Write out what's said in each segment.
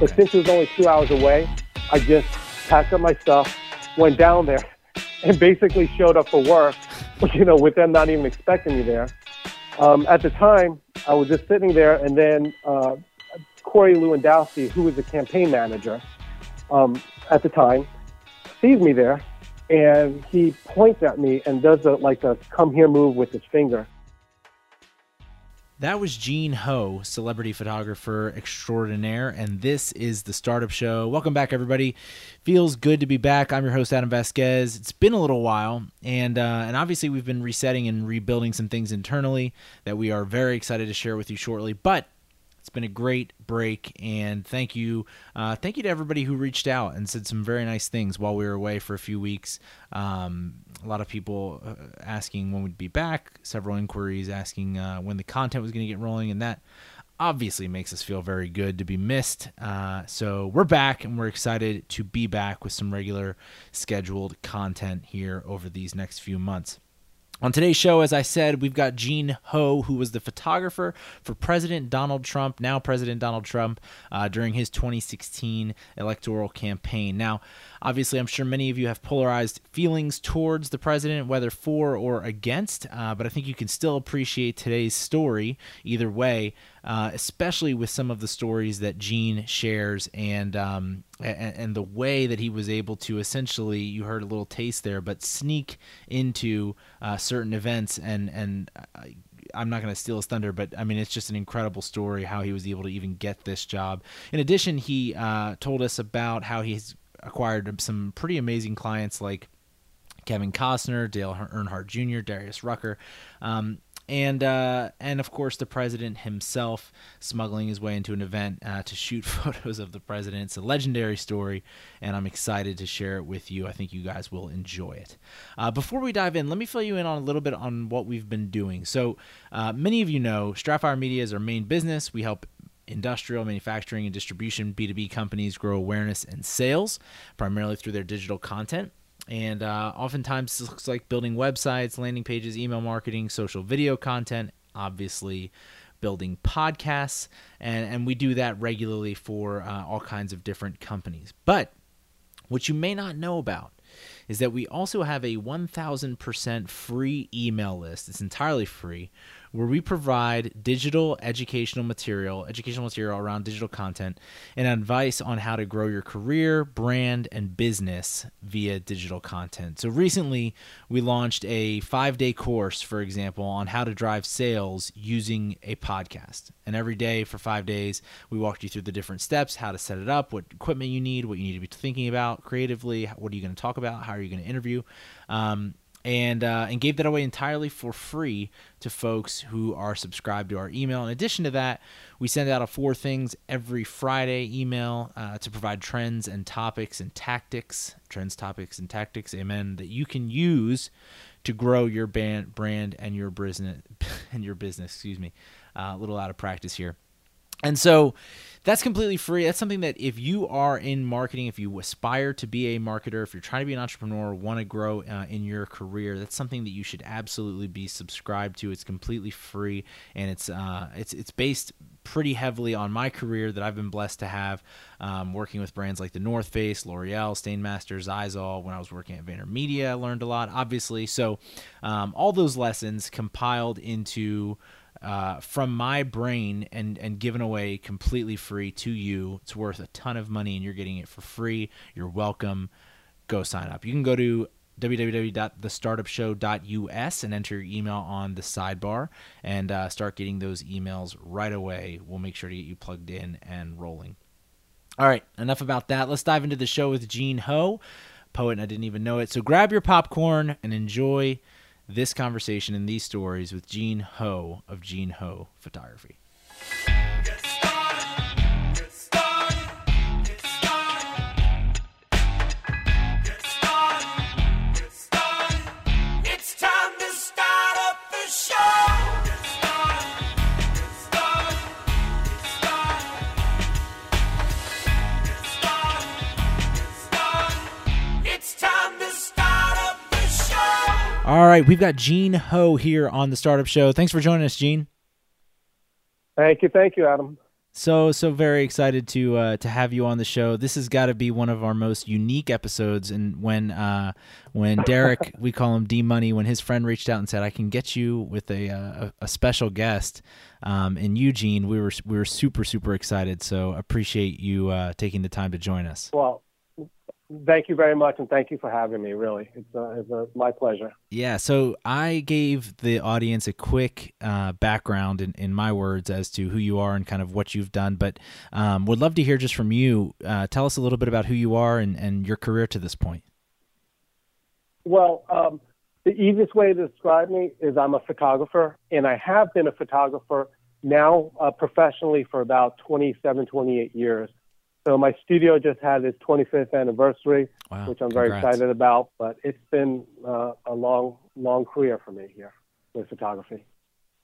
But since it was only two hours away, I just packed up my stuff, went down there, and basically showed up for work, you know, with them not even expecting me there. Um, at the time, I was just sitting there, and then uh, Corey Lewandowski, who was the campaign manager um, at the time, sees me there, and he points at me and does a, like a come here move with his finger. That was Gene Ho, celebrity photographer extraordinaire, and this is the Startup Show. Welcome back, everybody. Feels good to be back. I'm your host, Adam Vasquez. It's been a little while, and uh, and obviously we've been resetting and rebuilding some things internally that we are very excited to share with you shortly. But it's been a great break, and thank you, uh, thank you to everybody who reached out and said some very nice things while we were away for a few weeks. Um, a lot of people uh, asking when we'd be back, several inquiries asking uh, when the content was going to get rolling, and that obviously makes us feel very good to be missed. Uh, so we're back and we're excited to be back with some regular scheduled content here over these next few months. On today's show, as I said, we've got Gene Ho, who was the photographer for President Donald Trump, now President Donald Trump, uh, during his 2016 electoral campaign. Now, obviously, I'm sure many of you have polarized feelings towards the president, whether for or against, uh, but I think you can still appreciate today's story either way, uh, especially with some of the stories that Gene shares and, um, and and the way that he was able to essentially, you heard a little taste there, but sneak into uh, certain events and and. Uh, I'm not going to steal his thunder, but I mean, it's just an incredible story how he was able to even get this job. In addition, he uh, told us about how he's acquired some pretty amazing clients like Kevin Costner, Dale Earnhardt Jr., Darius Rucker. Um, and uh, and of course the president himself smuggling his way into an event uh, to shoot photos of the president. It's a legendary story, and I'm excited to share it with you. I think you guys will enjoy it. Uh, before we dive in, let me fill you in on a little bit on what we've been doing. So uh, many of you know Stratfire Media is our main business. We help industrial, manufacturing, and distribution B2B companies grow awareness and sales, primarily through their digital content. And uh, oftentimes, this looks like building websites, landing pages, email marketing, social video content, obviously building podcasts. And, and we do that regularly for uh, all kinds of different companies. But what you may not know about is that we also have a 1000% free email list. It's entirely free where we provide digital educational material, educational material around digital content, and advice on how to grow your career, brand, and business via digital content. So recently, we launched a five day course, for example, on how to drive sales using a podcast. And every day for five days, we walked you through the different steps, how to set it up, what equipment you need, what you need to be thinking about creatively, what are you going to talk about, how are you going to interview. Um, and uh, and gave that away entirely for free to folks who are subscribed to our email. In addition to that, we send out a four things every Friday email uh, to provide trends and topics and tactics, trends, topics, and tactics, amen, that you can use to grow your band, brand and your business and your business. Excuse me, uh, a little out of practice here. And so that's completely free. That's something that if you are in marketing, if you aspire to be a marketer, if you're trying to be an entrepreneur, want to grow uh, in your career, that's something that you should absolutely be subscribed to. It's completely free, and it's uh, it's it's based pretty heavily on my career that I've been blessed to have, um, working with brands like the North Face, L'Oreal, Stainmaster, Izal. When I was working at VaynerMedia, I learned a lot, obviously. So um, all those lessons compiled into uh, from my brain and and given away completely free to you. It's worth a ton of money, and you're getting it for free. You're welcome. Go sign up. You can go to www.thestartupshow.us and enter your email on the sidebar and uh, start getting those emails right away. We'll make sure to get you plugged in and rolling. All right, enough about that. Let's dive into the show with Gene Ho, poet, and I didn't even know it. So grab your popcorn and enjoy this conversation and these stories with Gene Ho of Gene Ho Photography. All right, we've got Gene Ho here on the Startup Show. Thanks for joining us, Gene. Thank you, thank you, Adam. So so very excited to uh, to have you on the show. This has got to be one of our most unique episodes. And when uh, when Derek, we call him D Money, when his friend reached out and said, "I can get you with a uh, a, a special guest um, in Eugene," we were we were super super excited. So appreciate you uh, taking the time to join us. Well, Thank you very much, and thank you for having me. Really, it's, uh, it's uh, my pleasure. Yeah, so I gave the audience a quick uh, background in, in my words as to who you are and kind of what you've done, but um, would love to hear just from you. Uh, tell us a little bit about who you are and, and your career to this point. Well, um, the easiest way to describe me is I'm a photographer, and I have been a photographer now uh, professionally for about 27, 28 years. So my studio just had its 25th anniversary, wow. which I'm Congrats. very excited about. But it's been uh, a long, long career for me here with photography.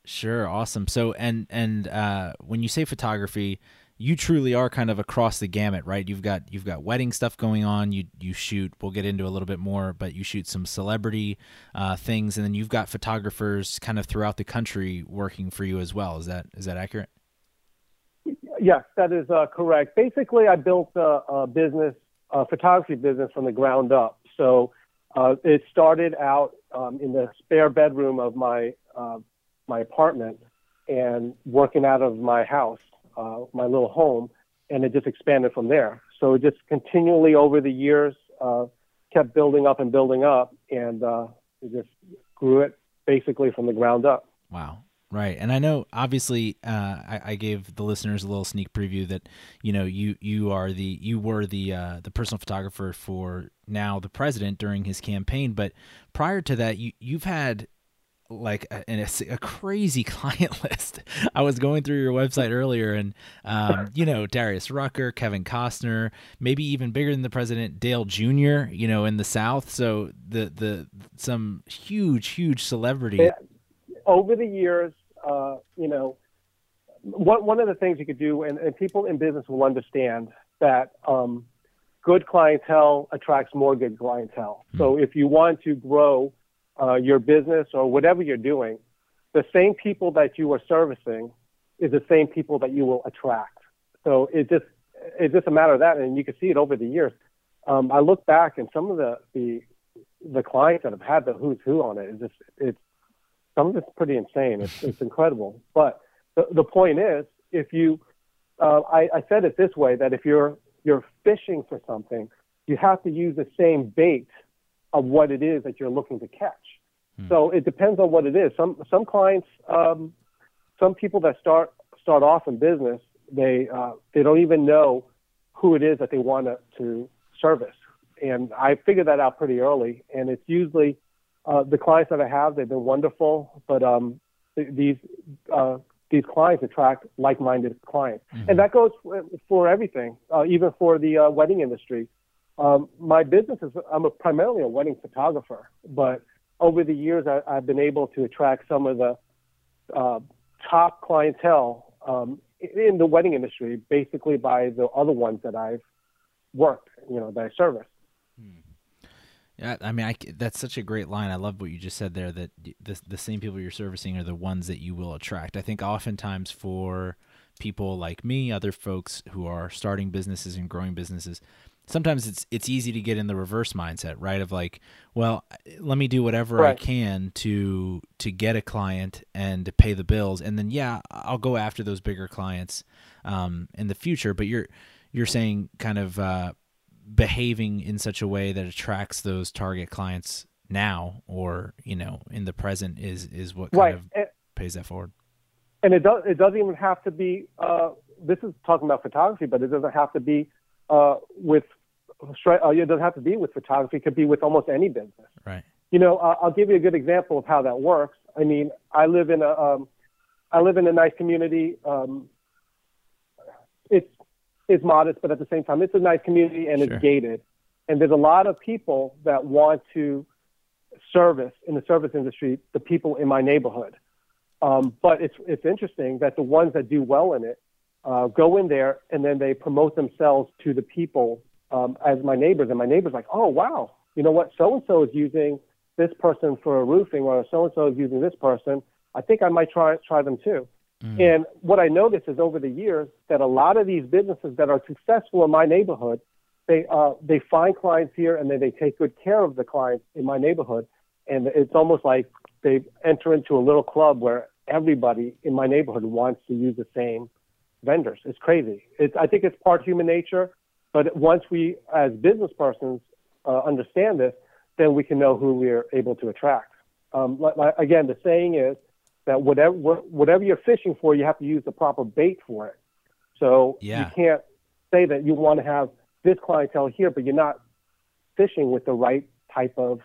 Sure, awesome. So, and and uh, when you say photography, you truly are kind of across the gamut, right? You've got you've got wedding stuff going on. You you shoot. We'll get into a little bit more, but you shoot some celebrity uh, things, and then you've got photographers kind of throughout the country working for you as well. Is that is that accurate? Yes, that is uh, correct. Basically, I built a, a, business, a photography business from the ground up. So uh, it started out um, in the spare bedroom of my uh, my apartment and working out of my house, uh, my little home, and it just expanded from there. So it just continually over the years uh, kept building up and building up, and uh, it just grew it basically from the ground up. Wow. Right, and I know obviously uh, I, I, gave the listeners a little sneak preview that you know you you are the you were the uh, the personal photographer for now the president during his campaign, but prior to that you you've had like a, a, a crazy client list. I was going through your website earlier, and um, you know Darius Rucker, Kevin Costner, maybe even bigger than the president, Dale Jr. You know in the South, so the the some huge huge celebrity. Yeah. Over the years, uh, you know, one, one of the things you could do, and, and people in business will understand that um, good clientele attracts more good clientele. Mm-hmm. So if you want to grow uh, your business or whatever you're doing, the same people that you are servicing is the same people that you will attract. So it just it's just a matter of that, and you can see it over the years. Um, I look back and some of the the the clients that have had the who's who on it is just it's some of it's pretty insane. It's, it's incredible. But the, the point is, if you, uh, I, I said it this way, that if you're, you're fishing for something, you have to use the same bait of what it is that you're looking to catch. Hmm. So it depends on what it is. Some, some clients, um, some people that start, start off in business, they, uh, they don't even know who it is that they want to, to service. And I figured that out pretty early. And it's usually uh, the clients that I have, they've been wonderful, but um, th- these uh, these clients attract like-minded clients, mm-hmm. and that goes for, for everything, uh, even for the uh, wedding industry. Um, my business is I'm a, primarily a wedding photographer, but over the years I, have been able to attract some of the uh, top clientele um, in the wedding industry, basically by the other ones that I've worked, you know, that I service. Yeah, I mean, I, that's such a great line. I love what you just said there. That the the same people you're servicing are the ones that you will attract. I think oftentimes for people like me, other folks who are starting businesses and growing businesses, sometimes it's it's easy to get in the reverse mindset, right? Of like, well, let me do whatever right. I can to to get a client and to pay the bills, and then yeah, I'll go after those bigger clients um, in the future. But you're you're saying kind of uh, behaving in such a way that attracts those target clients now or you know in the present is is what kind right. of and, pays that forward. And it does it doesn't even have to be uh, this is talking about photography but it doesn't have to be uh, with uh, it doesn't have to be with photography. It could be with almost any business. Right. You know i'll give you a good example of how that works. I mean i live in a um, i live in a nice community. Um, is modest, but at the same time, it's a nice community and sure. it's gated. And there's a lot of people that want to service in the service industry the people in my neighborhood. Um, but it's it's interesting that the ones that do well in it uh, go in there and then they promote themselves to the people um, as my neighbors, and my neighbors like, oh wow, you know what, so and so is using this person for a roofing, or so and so is using this person. I think I might try try them too. Mm. And what I noticed is over the years that a lot of these businesses that are successful in my neighborhood, they uh, they find clients here and then they take good care of the clients in my neighborhood, and it's almost like they enter into a little club where everybody in my neighborhood wants to use the same vendors. It's crazy. It's, I think it's part human nature, but once we as business persons uh, understand this, then we can know who we're able to attract. Um, like, again, the saying is that whatever whatever you're fishing for, you have to use the proper bait for it. So yeah. you can't say that you want to have this clientele here, but you're not fishing with the right type of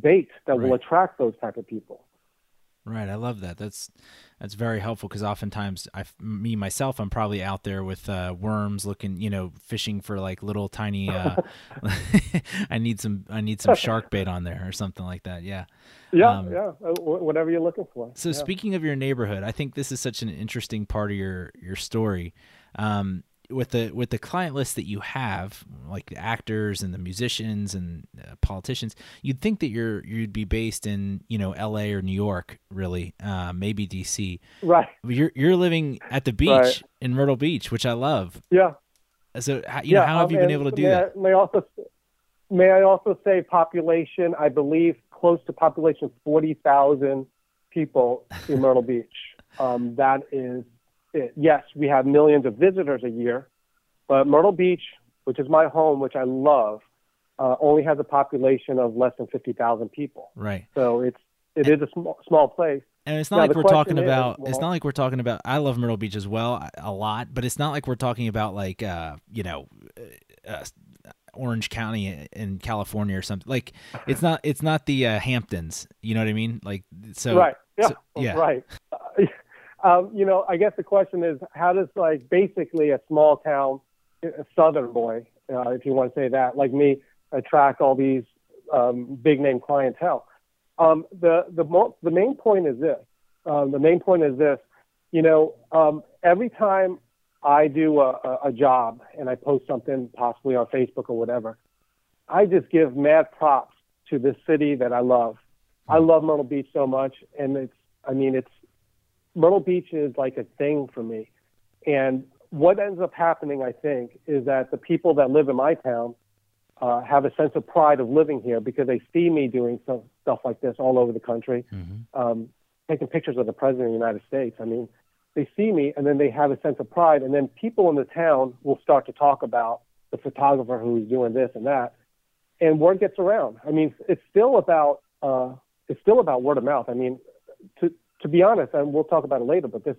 bait that right. will attract those type of people. Right, I love that. That's that's very helpful because oftentimes, I, me myself, I'm probably out there with uh, worms, looking, you know, fishing for like little tiny. Uh, I need some, I need some shark bait on there or something like that. Yeah. Yeah, um, yeah, uh, whatever you're looking for. So, yeah. speaking of your neighborhood, I think this is such an interesting part of your your story. Um, with the with the client list that you have, like the actors and the musicians and uh, politicians, you'd think that you're you'd be based in you know L.A. or New York, really, uh, maybe D.C. Right. You're you're living at the beach right. in Myrtle Beach, which I love. Yeah. So you yeah, know, how have um, you been able to do may that? I, may also may I also say population? I believe close to population forty thousand people in Myrtle Beach. Um, that is it, yes, we have millions of visitors a year, but Myrtle Beach, which is my home, which I love, uh, only has a population of less than 50,000 people. Right. So it's it and, is a small small place. And it's not now, like we're talking is, about. Well, it's not like we're talking about. I love Myrtle Beach as well a lot, but it's not like we're talking about like uh, you know. Uh, uh Orange County in California or something. Like it's not it's not the uh, Hamptons. You know what I mean? Like so. Right. Yeah. So, yeah. Right. Um, you know, I guess the question is, how does like basically a small town, a southern boy, uh, if you want to say that, like me, attract all these um, big name clientele? Um, the the mo- the main point is this. Um, the main point is this. You know, um, every time I do a, a job and I post something, possibly on Facebook or whatever, I just give mad props to this city that I love. I love Myrtle Beach so much, and it's I mean it's Myrtle Beach is like a thing for me. And what ends up happening, I think, is that the people that live in my town uh, have a sense of pride of living here because they see me doing some stuff like this all over the country, mm-hmm. um, taking pictures of the president of the United States. I mean, they see me and then they have a sense of pride, and then people in the town will start to talk about the photographer who's doing this and that, and word gets around. I mean, it's still about uh, it's still about word of mouth. I mean, to be honest, and we'll talk about it later, but this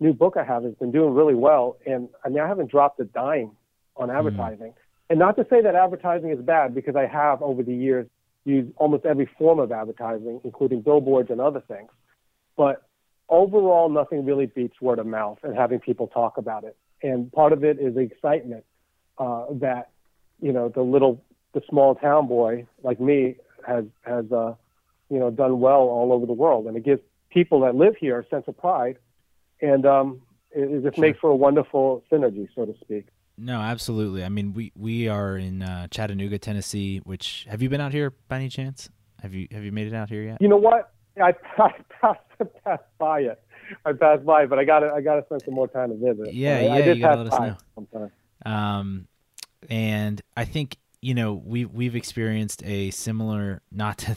new book I have has been doing really well, and I mean I haven't dropped a dime on hmm. advertising. Mm. And not to say that advertising is bad, because I have over the years used almost every form of advertising, including billboards and other things. But overall, nothing really beats word of mouth and having people talk about it. And part of it is the excitement uh, that you know the little, the small town boy like me has has uh, you know done well all over the world, and it gives people that live here a sense of pride, and um, it, it just sure. makes for a wonderful synergy, so to speak. No, absolutely. I mean, we we are in uh, Chattanooga, Tennessee. Which have you been out here by any chance? Have you have you made it out here yet? You know what? I, I passed, passed by it. I passed by, but I got I got to spend some more time to visit. Yeah, I, yeah, I did you gotta let us know. Um, and I think you know we we've experienced a similar not to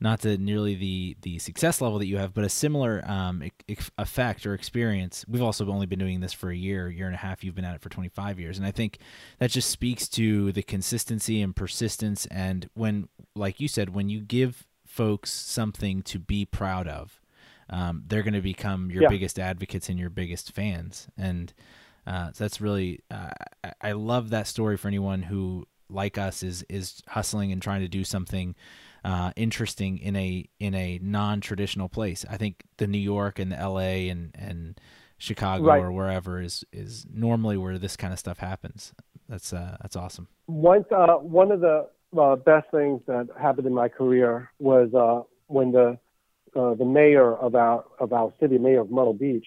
not to nearly the the success level that you have but a similar um, effect or experience. We've also only been doing this for a year year and a half. You've been at it for 25 years. And i think that just speaks to the consistency and persistence. And when like you said when you give folks something to be proud of um, they're going to become your yeah. biggest advocates and your biggest fans. And uh, so that's really uh, I love that story for anyone who like us is is hustling and trying to do something uh, interesting in a in a non traditional place. I think the New York and the L.A. and and Chicago right. or wherever is is normally where this kind of stuff happens. That's uh, that's awesome. One uh, one of the uh, best things that happened in my career was uh, when the uh, the mayor of our of our city, mayor of Myrtle Beach,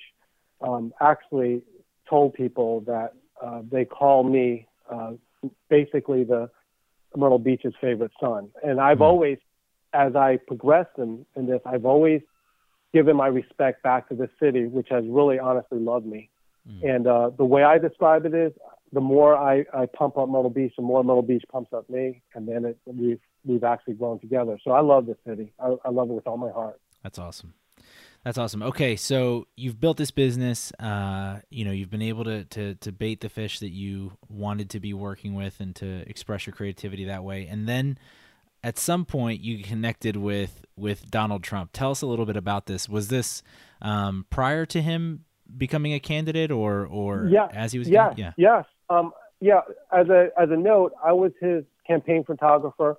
um, actually told people that uh, they call me uh, basically the Myrtle Beach's favorite son. And I've mm always, as I progressed in, in this, I've always given my respect back to the city, which has really honestly loved me. Mm. And uh, the way I describe it is, the more I, I pump up Myrtle Beach, the more Myrtle Beach pumps up me, and then it, we've we've actually grown together. So I love the city. I, I love it with all my heart. That's awesome. That's awesome. Okay, so you've built this business. Uh, you know, you've been able to, to to bait the fish that you wanted to be working with and to express your creativity that way. And then at some point, you connected with with Donald Trump. Tell us a little bit about this. Was this um, prior to him becoming a candidate, or or yeah, as he was? Yeah, yeah, yes, um, yeah. As a as a note, I was his campaign photographer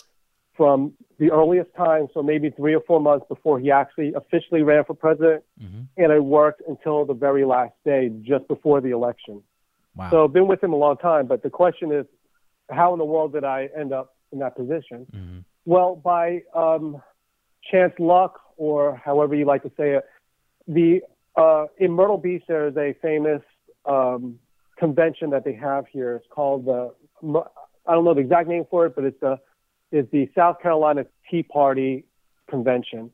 from the earliest time, so maybe three or four months before he actually officially ran for president, mm-hmm. and I worked until the very last day, just before the election. Wow. So I've been with him a long time, but the question is, how in the world did I end up in that position? Mm-hmm. Well, by um, chance luck, or however you like to say it, the uh, in Myrtle Beach there is a famous um, convention that they have here. It's called the I don't know the exact name for it, but it's the is the South Carolina Tea Party convention,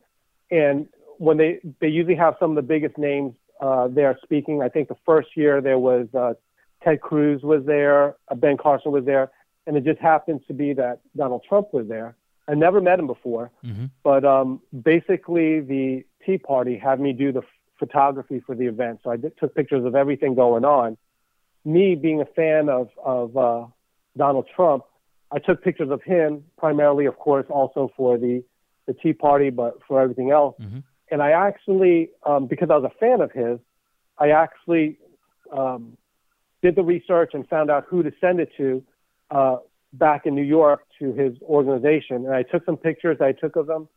and when they they usually have some of the biggest names uh, there speaking. I think the first year there was uh, Ted Cruz was there, uh, Ben Carson was there, and it just happens to be that Donald Trump was there. I never met him before, mm-hmm. but um, basically the Tea Party had me do the photography for the event, so I did, took pictures of everything going on. Me being a fan of of uh, Donald Trump, I took pictures of him primarily, of course, also for the the Tea Party, but for everything else. Mm-hmm. And I actually, um, because I was a fan of his, I actually um, did the research and found out who to send it to uh, back in New York to his organization. And I took some pictures I took of them,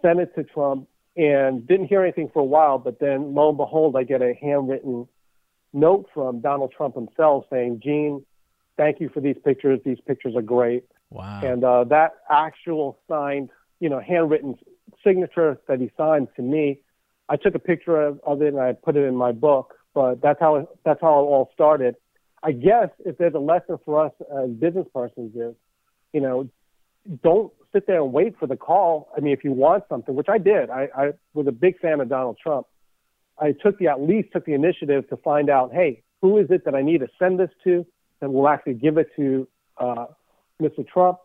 sent it to Trump, and didn't hear anything for a while. But then, lo and behold, I get a handwritten note from Donald Trump himself saying, Gene, thank you for these pictures. These pictures are great. Wow. And uh, that actual signed, you know, handwritten signature that he signed to me, I took a picture of, of it and I put it in my book. But that's how it, that's how it all started. I guess if there's a lesson for us as business persons is, you know, don't sit there and wait for the call. I mean, if you want something, which I did, I, I was a big fan of Donald Trump. I took the at least took the initiative to find out, hey, who is it that I need to send this to? That will actually give it to uh, Mr. Trump.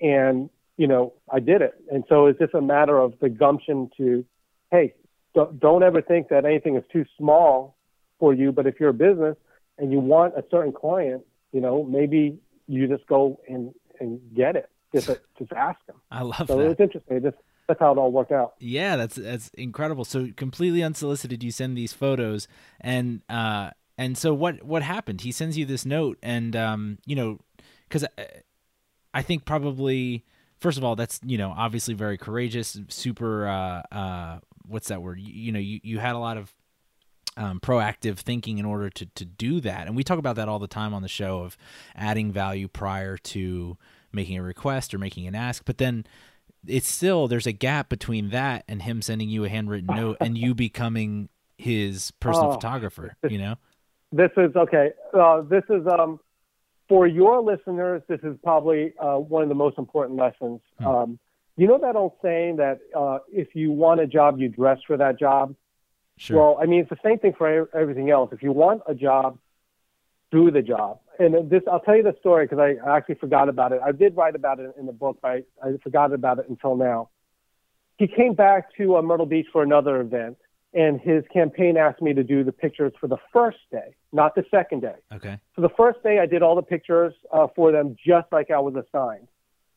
And, you know, I did it. And so it's just a matter of the gumption to, hey, don't ever think that anything is too small for you. But if you're a business and you want a certain client, you know, maybe you just go and, and get it. Just, just ask them. I love so that. it's interesting. Just, that's how it all worked out. Yeah, that's that's incredible. So completely unsolicited, you send these photos, and uh, and so what what happened? He sends you this note, and um, you know, because I, I, think probably first of all, that's you know obviously very courageous, super. Uh, uh, what's that word? You, you know, you you had a lot of um, proactive thinking in order to to do that, and we talk about that all the time on the show of adding value prior to making a request or making an ask, but then it's still there's a gap between that and him sending you a handwritten note and you becoming his personal oh, photographer you know this is okay. Uh, this is um, for your listeners. This is probably uh, one of the most important lessons. Hmm. Um, you know that old saying that uh, if you want a job, you dress for that job. Sure. Well, I mean, it's the same thing for everything else. If you want a job, do the job. And this, I'll tell you the story because I, I actually forgot about it. I did write about it in the book, but I, I forgot about it until now. He came back to uh, Myrtle Beach for another event, and his campaign asked me to do the pictures for the first day, not the second day. Okay. So the first day I did all the pictures uh, for them just like I was assigned.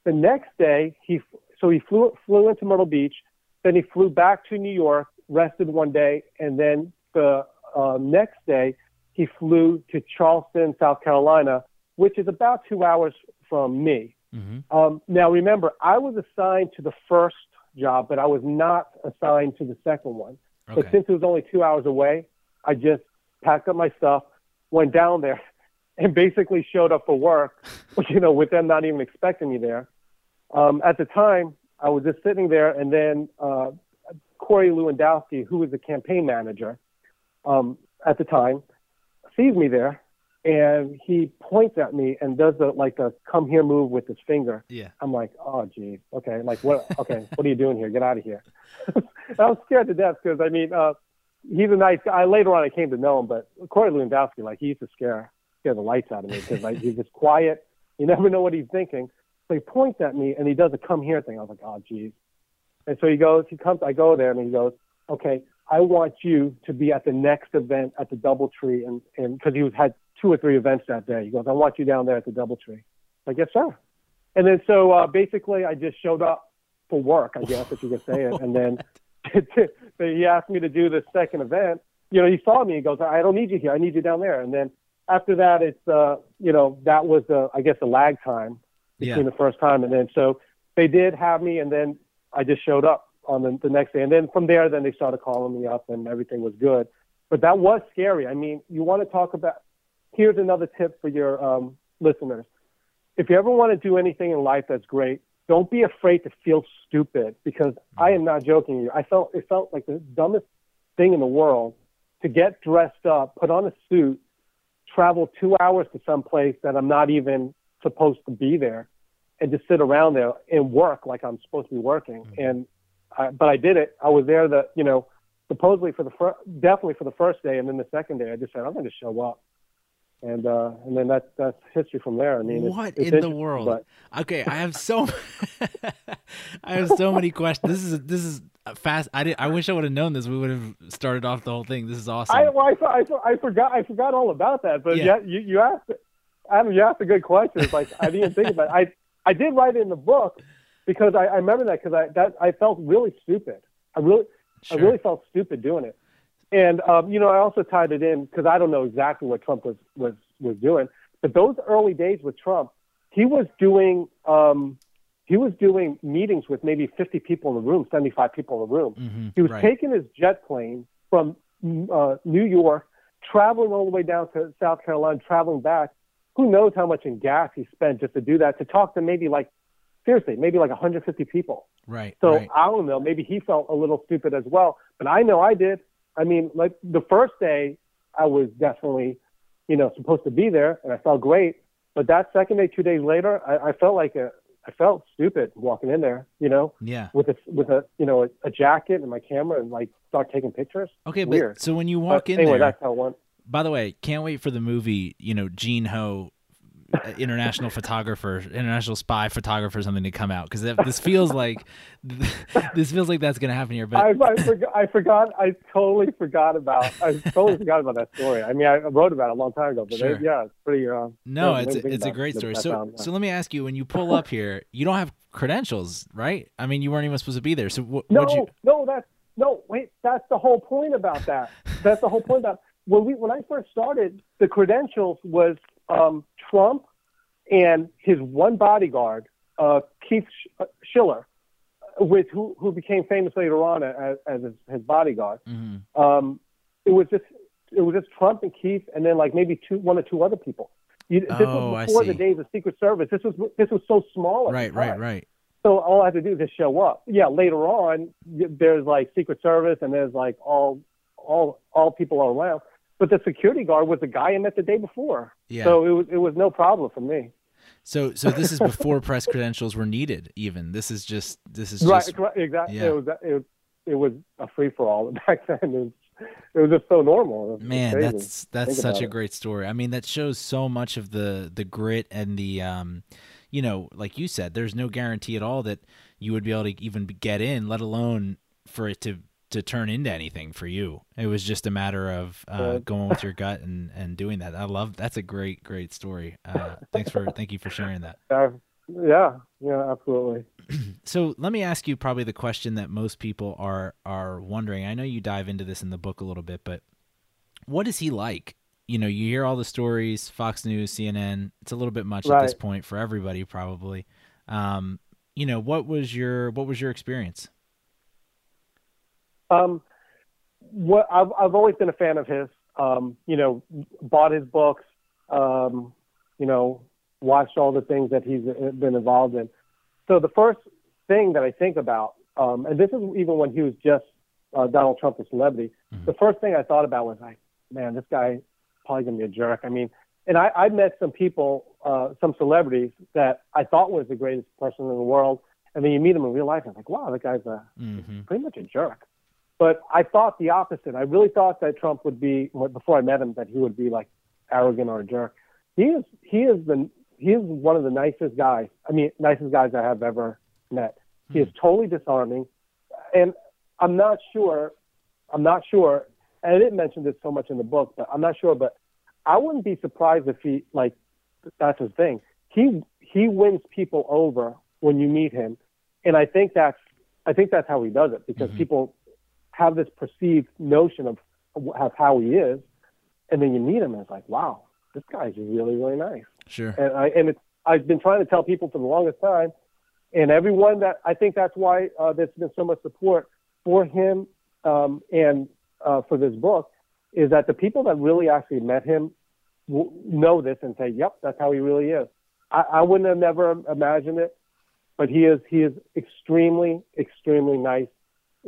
The next day he so he flew flew into Myrtle Beach, then he flew back to New York, rested one day, and then the uh, next day he flew to Charleston, South Carolina, which is about two hours from me. Mm-hmm. Um, now remember, I was assigned to the first job, but I was not assigned to the second one. Okay. But since it was only two hours away, I just packed up my stuff, went down there, and basically showed up for work, you know, with them not even expecting me there. Um, at the time, I was just sitting there, and then uh, Corey Lewandowski, who was the campaign manager um, at the time, sees me there, and he points at me and does the like the come here move with his finger. Yeah. I'm like, oh geez, okay, like what? Okay, what are you doing here? Get out of here. I was scared to death because I mean, uh, he's a nice guy. Later on, I came to know him, but Corey Lewandowski, like he used to scare scare the lights out of me because like he's just quiet. You never know what he's thinking. So he points at me and he does a come here thing. I was like, oh geez. And so he goes, he comes, I go there and he goes, okay, I want you to be at the next event at the DoubleTree, and and because he had two or three events that day. He goes, I want you down there at the DoubleTree. Like, yes, sir. And then so uh, basically, I just showed up for work, I guess, if you could say it. And then he asked me to do the second event. You know, he saw me. He goes, I don't need you here. I need you down there. And then after that, it's uh, you know, that was the I guess the lag time between Yeah. the first time and then so they did have me, and then I just showed up on the, the next day. And then from there, then they started calling me up, and everything was good. But that was scary. I mean, you want to talk about. Here's another tip for your um, listeners. If you ever want to do anything in life that's great, don't be afraid to feel stupid because I am not joking you. I felt it felt like the dumbest thing in the world to get dressed up, put on a suit, travel two hours to some place that I'm not even supposed to be there, and just sit around there and work like I'm supposed to be working. And I, but I did it. I was there the you know supposedly for the fir- definitely for the first day, and then the second day I just said I'm going to show up. And uh, and then that that's history from there. I mean, it's- what it's in the world? But Okay, I have so I have so many questions. This is this is fast. I did, I wish I would have known this. We would have started off the whole thing. This is awesome. I, well, I, I, I forgot I forgot all about that. But Yeah. yeah. you you asked Adam, you asked a good question. It's like I didn't think about it. I I did write it in the book because I, I remember that because I that I felt really stupid. I really Sure. I really felt stupid doing it. And um, you know, I also tied it in because I don't know exactly what Trump was was was doing, but those early days with Trump, he was doing um, he was doing meetings with maybe 50 people in the room, 75 people in the room. Mhm, He was right. taking his jet plane from uh, New York, traveling all the way down to South Carolina, traveling back. Who knows how much in gas he spent just to do that? To talk to maybe like seriously, maybe like 150 people. right. So right. I don't know. Maybe he felt a little stupid as well. But I know I did. I mean, like the first day, I was definitely, you know, supposed to be there, and I felt great. But that second day, two days later, I, I felt like a, I felt stupid walking in there. You know, Yeah. with a with a you know a, a jacket and my camera and like start taking pictures. Okay, but Weird. so when you But walk in anyway, there, that's how it went. by the way, can't wait for the movie. You know, Gene Ho, international photographer, international spy photographer, something to come out because this feels like this feels like that's gonna happen here. But I, I, forgot, I forgot. I totally forgot about. I totally forgot about that story. I mean, I wrote about it a long time ago, but Sure. yeah, it's pretty. Uh, No, yeah, it's a, it's a great story. So background, so let me ask you: when you pull up here, you don't have credentials, right? I mean, you weren't even supposed to be there. So what? No, you? no, that's no. Wait, that's the whole point about that. that's the whole point about when we when I first started. The credentials was um, Trump and his one bodyguard, uh, Keith uh, Schiller, with who who became famous later on as, as his, his bodyguard. Mhm. Um, it was just it was just Trump and Keith, and then like maybe two one or two other people. You, this Oh, was before the days of Secret Service. This was this was so small. Right, right, right. So all I had to do is just show up. Yeah, later on, there's like Secret Service and there's like all all all people all around. But the security guard was the guy I met the day before. Yeah. So it was it was no problem for me. So so this is before press credentials were needed. Even this is just this is Right, just right, exactly. yeah. It was it, it was a free for all back then. It was, it was just so normal. Man crazy. that's that's Think such a it. great story i mean that shows so much of the the grit and the um you know like you said there's no guarantee at all that you would be able to even get in let alone for it to to turn into anything for you it was just a matter of uh, going with your gut and and doing that i love that's a great great story uh thanks for thank you for sharing that Uh, yeah, yeah, absolutely. so let me ask you probably the question that most people are are wondering. I know you dive into this in the book a little bit, but what is he like? You know, you hear all the stories, Fox News, CNN. It's a little bit much at this point for everybody, probably. Um, you know, what was your what was your experience? Um, what I've I've always been a fan of his. Um, you know, bought his books. Um, you know, watched all the things that he's been involved in. So the first thing that I think about, um, and this is even when he was just uh, Donald Trump, the celebrity. Mhm. The first thing I thought about was like, man, this guy probably gonna be a jerk. I mean, And I, I met some people, uh, some celebrities that I thought was the greatest person in the world, and then you meet them in real life, and it's like, wow, that guy's a Mm-hmm. pretty much a jerk. But I thought the opposite. I really thought that Trump would be before I met him that he would be like arrogant or a jerk. He is he is the he is one of the nicest guys. I mean, nicest guys I have ever met. He is hmm. totally disarming, and I'm not sure. I'm not sure. And I didn't mention this so much in the book, but I'm not sure. But I wouldn't be surprised if he like that's his thing. He he wins people over when you meet him, and I think that's I think that's how he does it because mm-hmm. people have this perceived notion of of how he is, and then you meet him and it's like, wow, this guy's really really nice. Sure. And I and it's I've been trying to tell people for the longest time, and everyone that I think that's why uh, there's been so much support for him um, and uh, for this book is that the people that really actually met him w- know this and say, "Yep, that's how he really is." I, I wouldn't have never imagined it, but he is he is extremely extremely nice,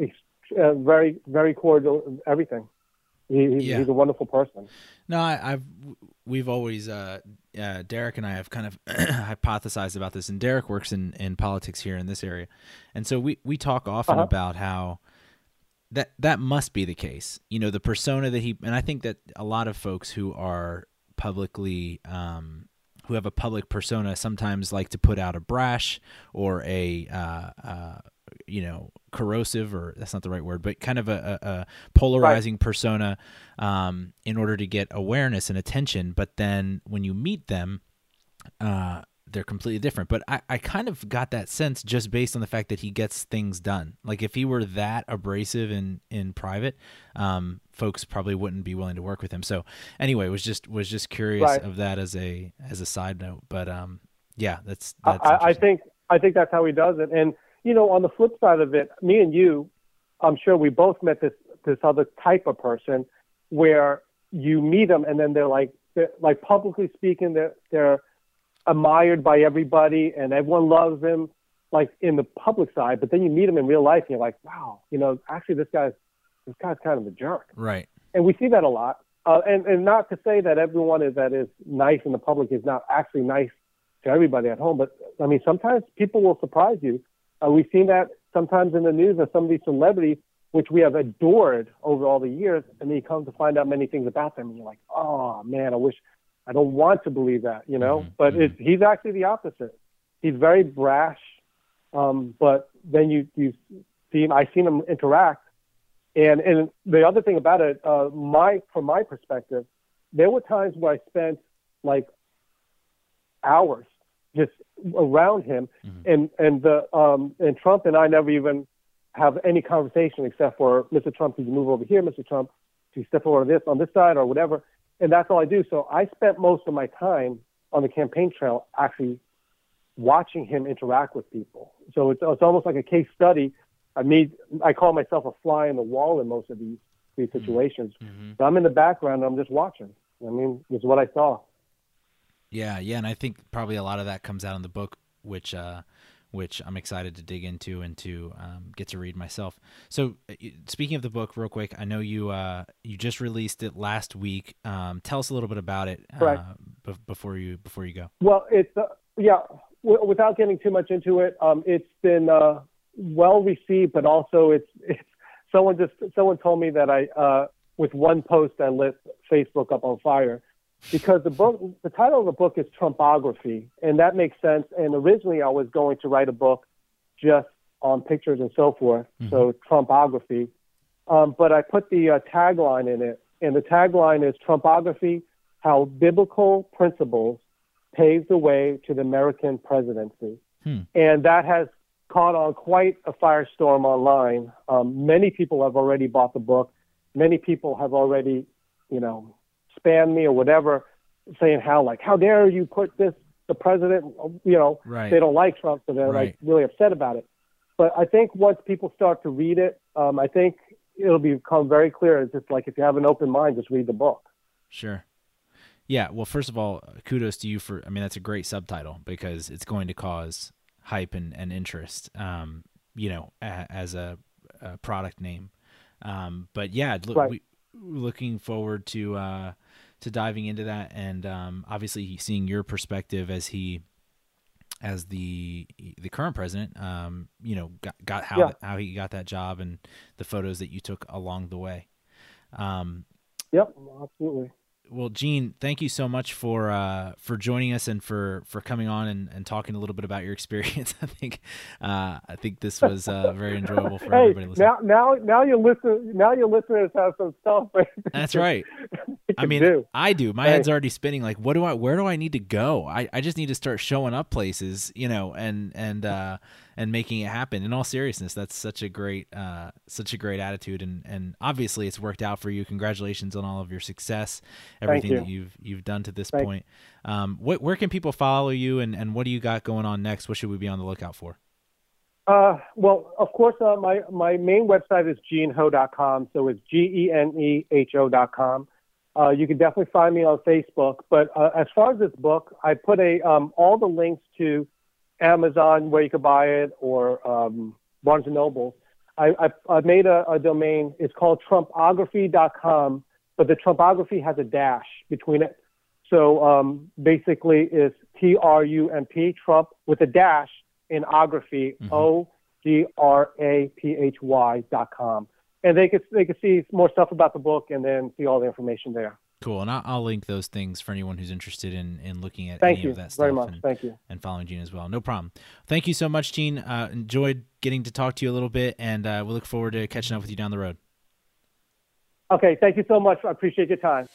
ex- uh, very very cordial, everything. He, he's, Yeah. he's a wonderful person. No, I, I've we've always uh, uh, Derek and I have kind of hypothesized about this, and Derek works in, in politics here in this area, and so we we talk often Uh-huh. about how that that must be the case. You know, the persona that he and I think that a lot of folks who are publicly um, who have a public persona sometimes like to put out a brash or a uh, uh, you know corrosive or that's not the right word but kind of a, a, a polarizing persona um, in order to get awareness and attention but then when you meet them uh, they're completely different. But I, I kind of got that sense just based on the fact that he gets things done. Like if he were that abrasive in in private um, folks probably wouldn't be willing to work with him. So anyway was just was just curious Right. of that as a as a side note but um yeah that's that's I- I think I think that's how he does it. And you know, on the flip side of it, me and you, I'm sure we both met this this other type of person where you meet them and then they're like they're, like publicly speaking they're they're admired by everybody and everyone loves them like in the public side, but then you meet them in real life and you're like, wow, you know, actually this guy's this guy's kind of a jerk right and we see that a lot. Uh, and, and not to say that everyone is, that is nice in the public is not actually nice to everybody at home, but I mean, sometimes people will surprise you. Uh, we've seen that sometimes in the news of some of these celebrities, which we have adored over all the years, and then you come to find out many things about them, and you're like, oh man, I wish, I don't want to believe that, you know. Mhm, But mhm. it's, he's actually the opposite. He's very brash, um, but then you you see him. I seen him interact, and and the other thing about it, uh, my from my perspective, there were times where I spent like hours just around him, Mhm. and and the um, and Trump and I never even have any conversation except for Mr. Trump, could you move over here, Mr. Trump, to step over this on this side or whatever, and that's all I do. So I spent most of my time on the campaign trail actually watching him interact with people. So it's it's almost like a case study. I need I call myself a fly in the wall in most of these these situations. Mhm. So I'm in the background. I'm just watching. I mean, is what I saw. Yeah, yeah, and I think probably a lot of that comes out in the book, which uh, which I'm excited to dig into and to um, get to read myself. So, uh, speaking of the book, real quick, I know you uh, you just released it last week. Um, tell us a little bit about it uh, be- before you before you go. Well, it's uh, yeah. W- without getting too much into it, um, it's been uh, well received, but also it's it's someone just someone told me that I uh, with one post I lit Facebook up on fire because the book the title of the book is Trumpography, and that makes sense. And originally I was going to write a book just on pictures and so forth, so Trumpography. Um, but I put the uh, tagline in it, and the tagline is Trumpography: How Biblical Principles paved the way to the American presidency. Hmm. And that has caught on quite a firestorm online. Um, many people have already bought the book. Many people have already, you know, spammed me or whatever, saying how like, how dare you put this, the president, you know, Right. they don't like Trump, so they're Right. like really upset about it. But I think once people start to read it, um, I think it'll become very clear. It's just like if you have an open mind, just read the book. Sure. Yeah. Well, first of all, kudos to you for. I mean, that's a great subtitle because it's going to cause hype and, and interest. Um, you know, a, as a, a product name. Um, but yeah, look, Right. we looking forward to uh, to diving into that, and um, obviously seeing your perspective as he as the the current president, um, you know, got, got how Yeah. how he got that job and the photos that you took along the way. Um, Yep, absolutely. Well, Gene, thank you so much for uh, for joining us and for, for coming on and, and talking a little bit about your experience. I think uh, I think this was uh, very enjoyable for Hey, everybody listening. now now now your listen now your listeners have some stuff. That's right. I mean, do. I do. My Hey. head's already spinning. Like, what do I? Where do I need to go? I, I just need to start showing up places, you know, and and uh, and making it happen. In all seriousness, that's such a great uh, such a great attitude, and and obviously it's worked out for you. Congratulations on all of your success, everything you. that you've you've done to this Thank- point. Um, what, where can people follow you, and and what do you got going on next? What should we be on the lookout for? Uh, well, of course, uh, my my main website is geneho.com, so it's g e n e h o dot com. Uh, you can definitely find me on Facebook. But uh, as far as this book, I put a um, all the links to Amazon where you could buy it or um, Barnes and Noble. I, I, I made a, a domain. It's called Trumpography.com, but the Trumpography has a dash between it. So um, basically, it's T R U M P Trump with a dash in ography Mhm. O G R A P H Y dot com, and they could they could see more stuff about the book and then see all the information there. Cool, and I'll, link those things for anyone who's interested in in looking at Thank any you of that stuff. very much. and- Thank you. and following Gene as well. No problem. Thank you so much, Gene. Uh, enjoyed getting to talk to you a little bit, and uh, we look forward to catching up with you down the road. Okay, thank you so much. I appreciate your time.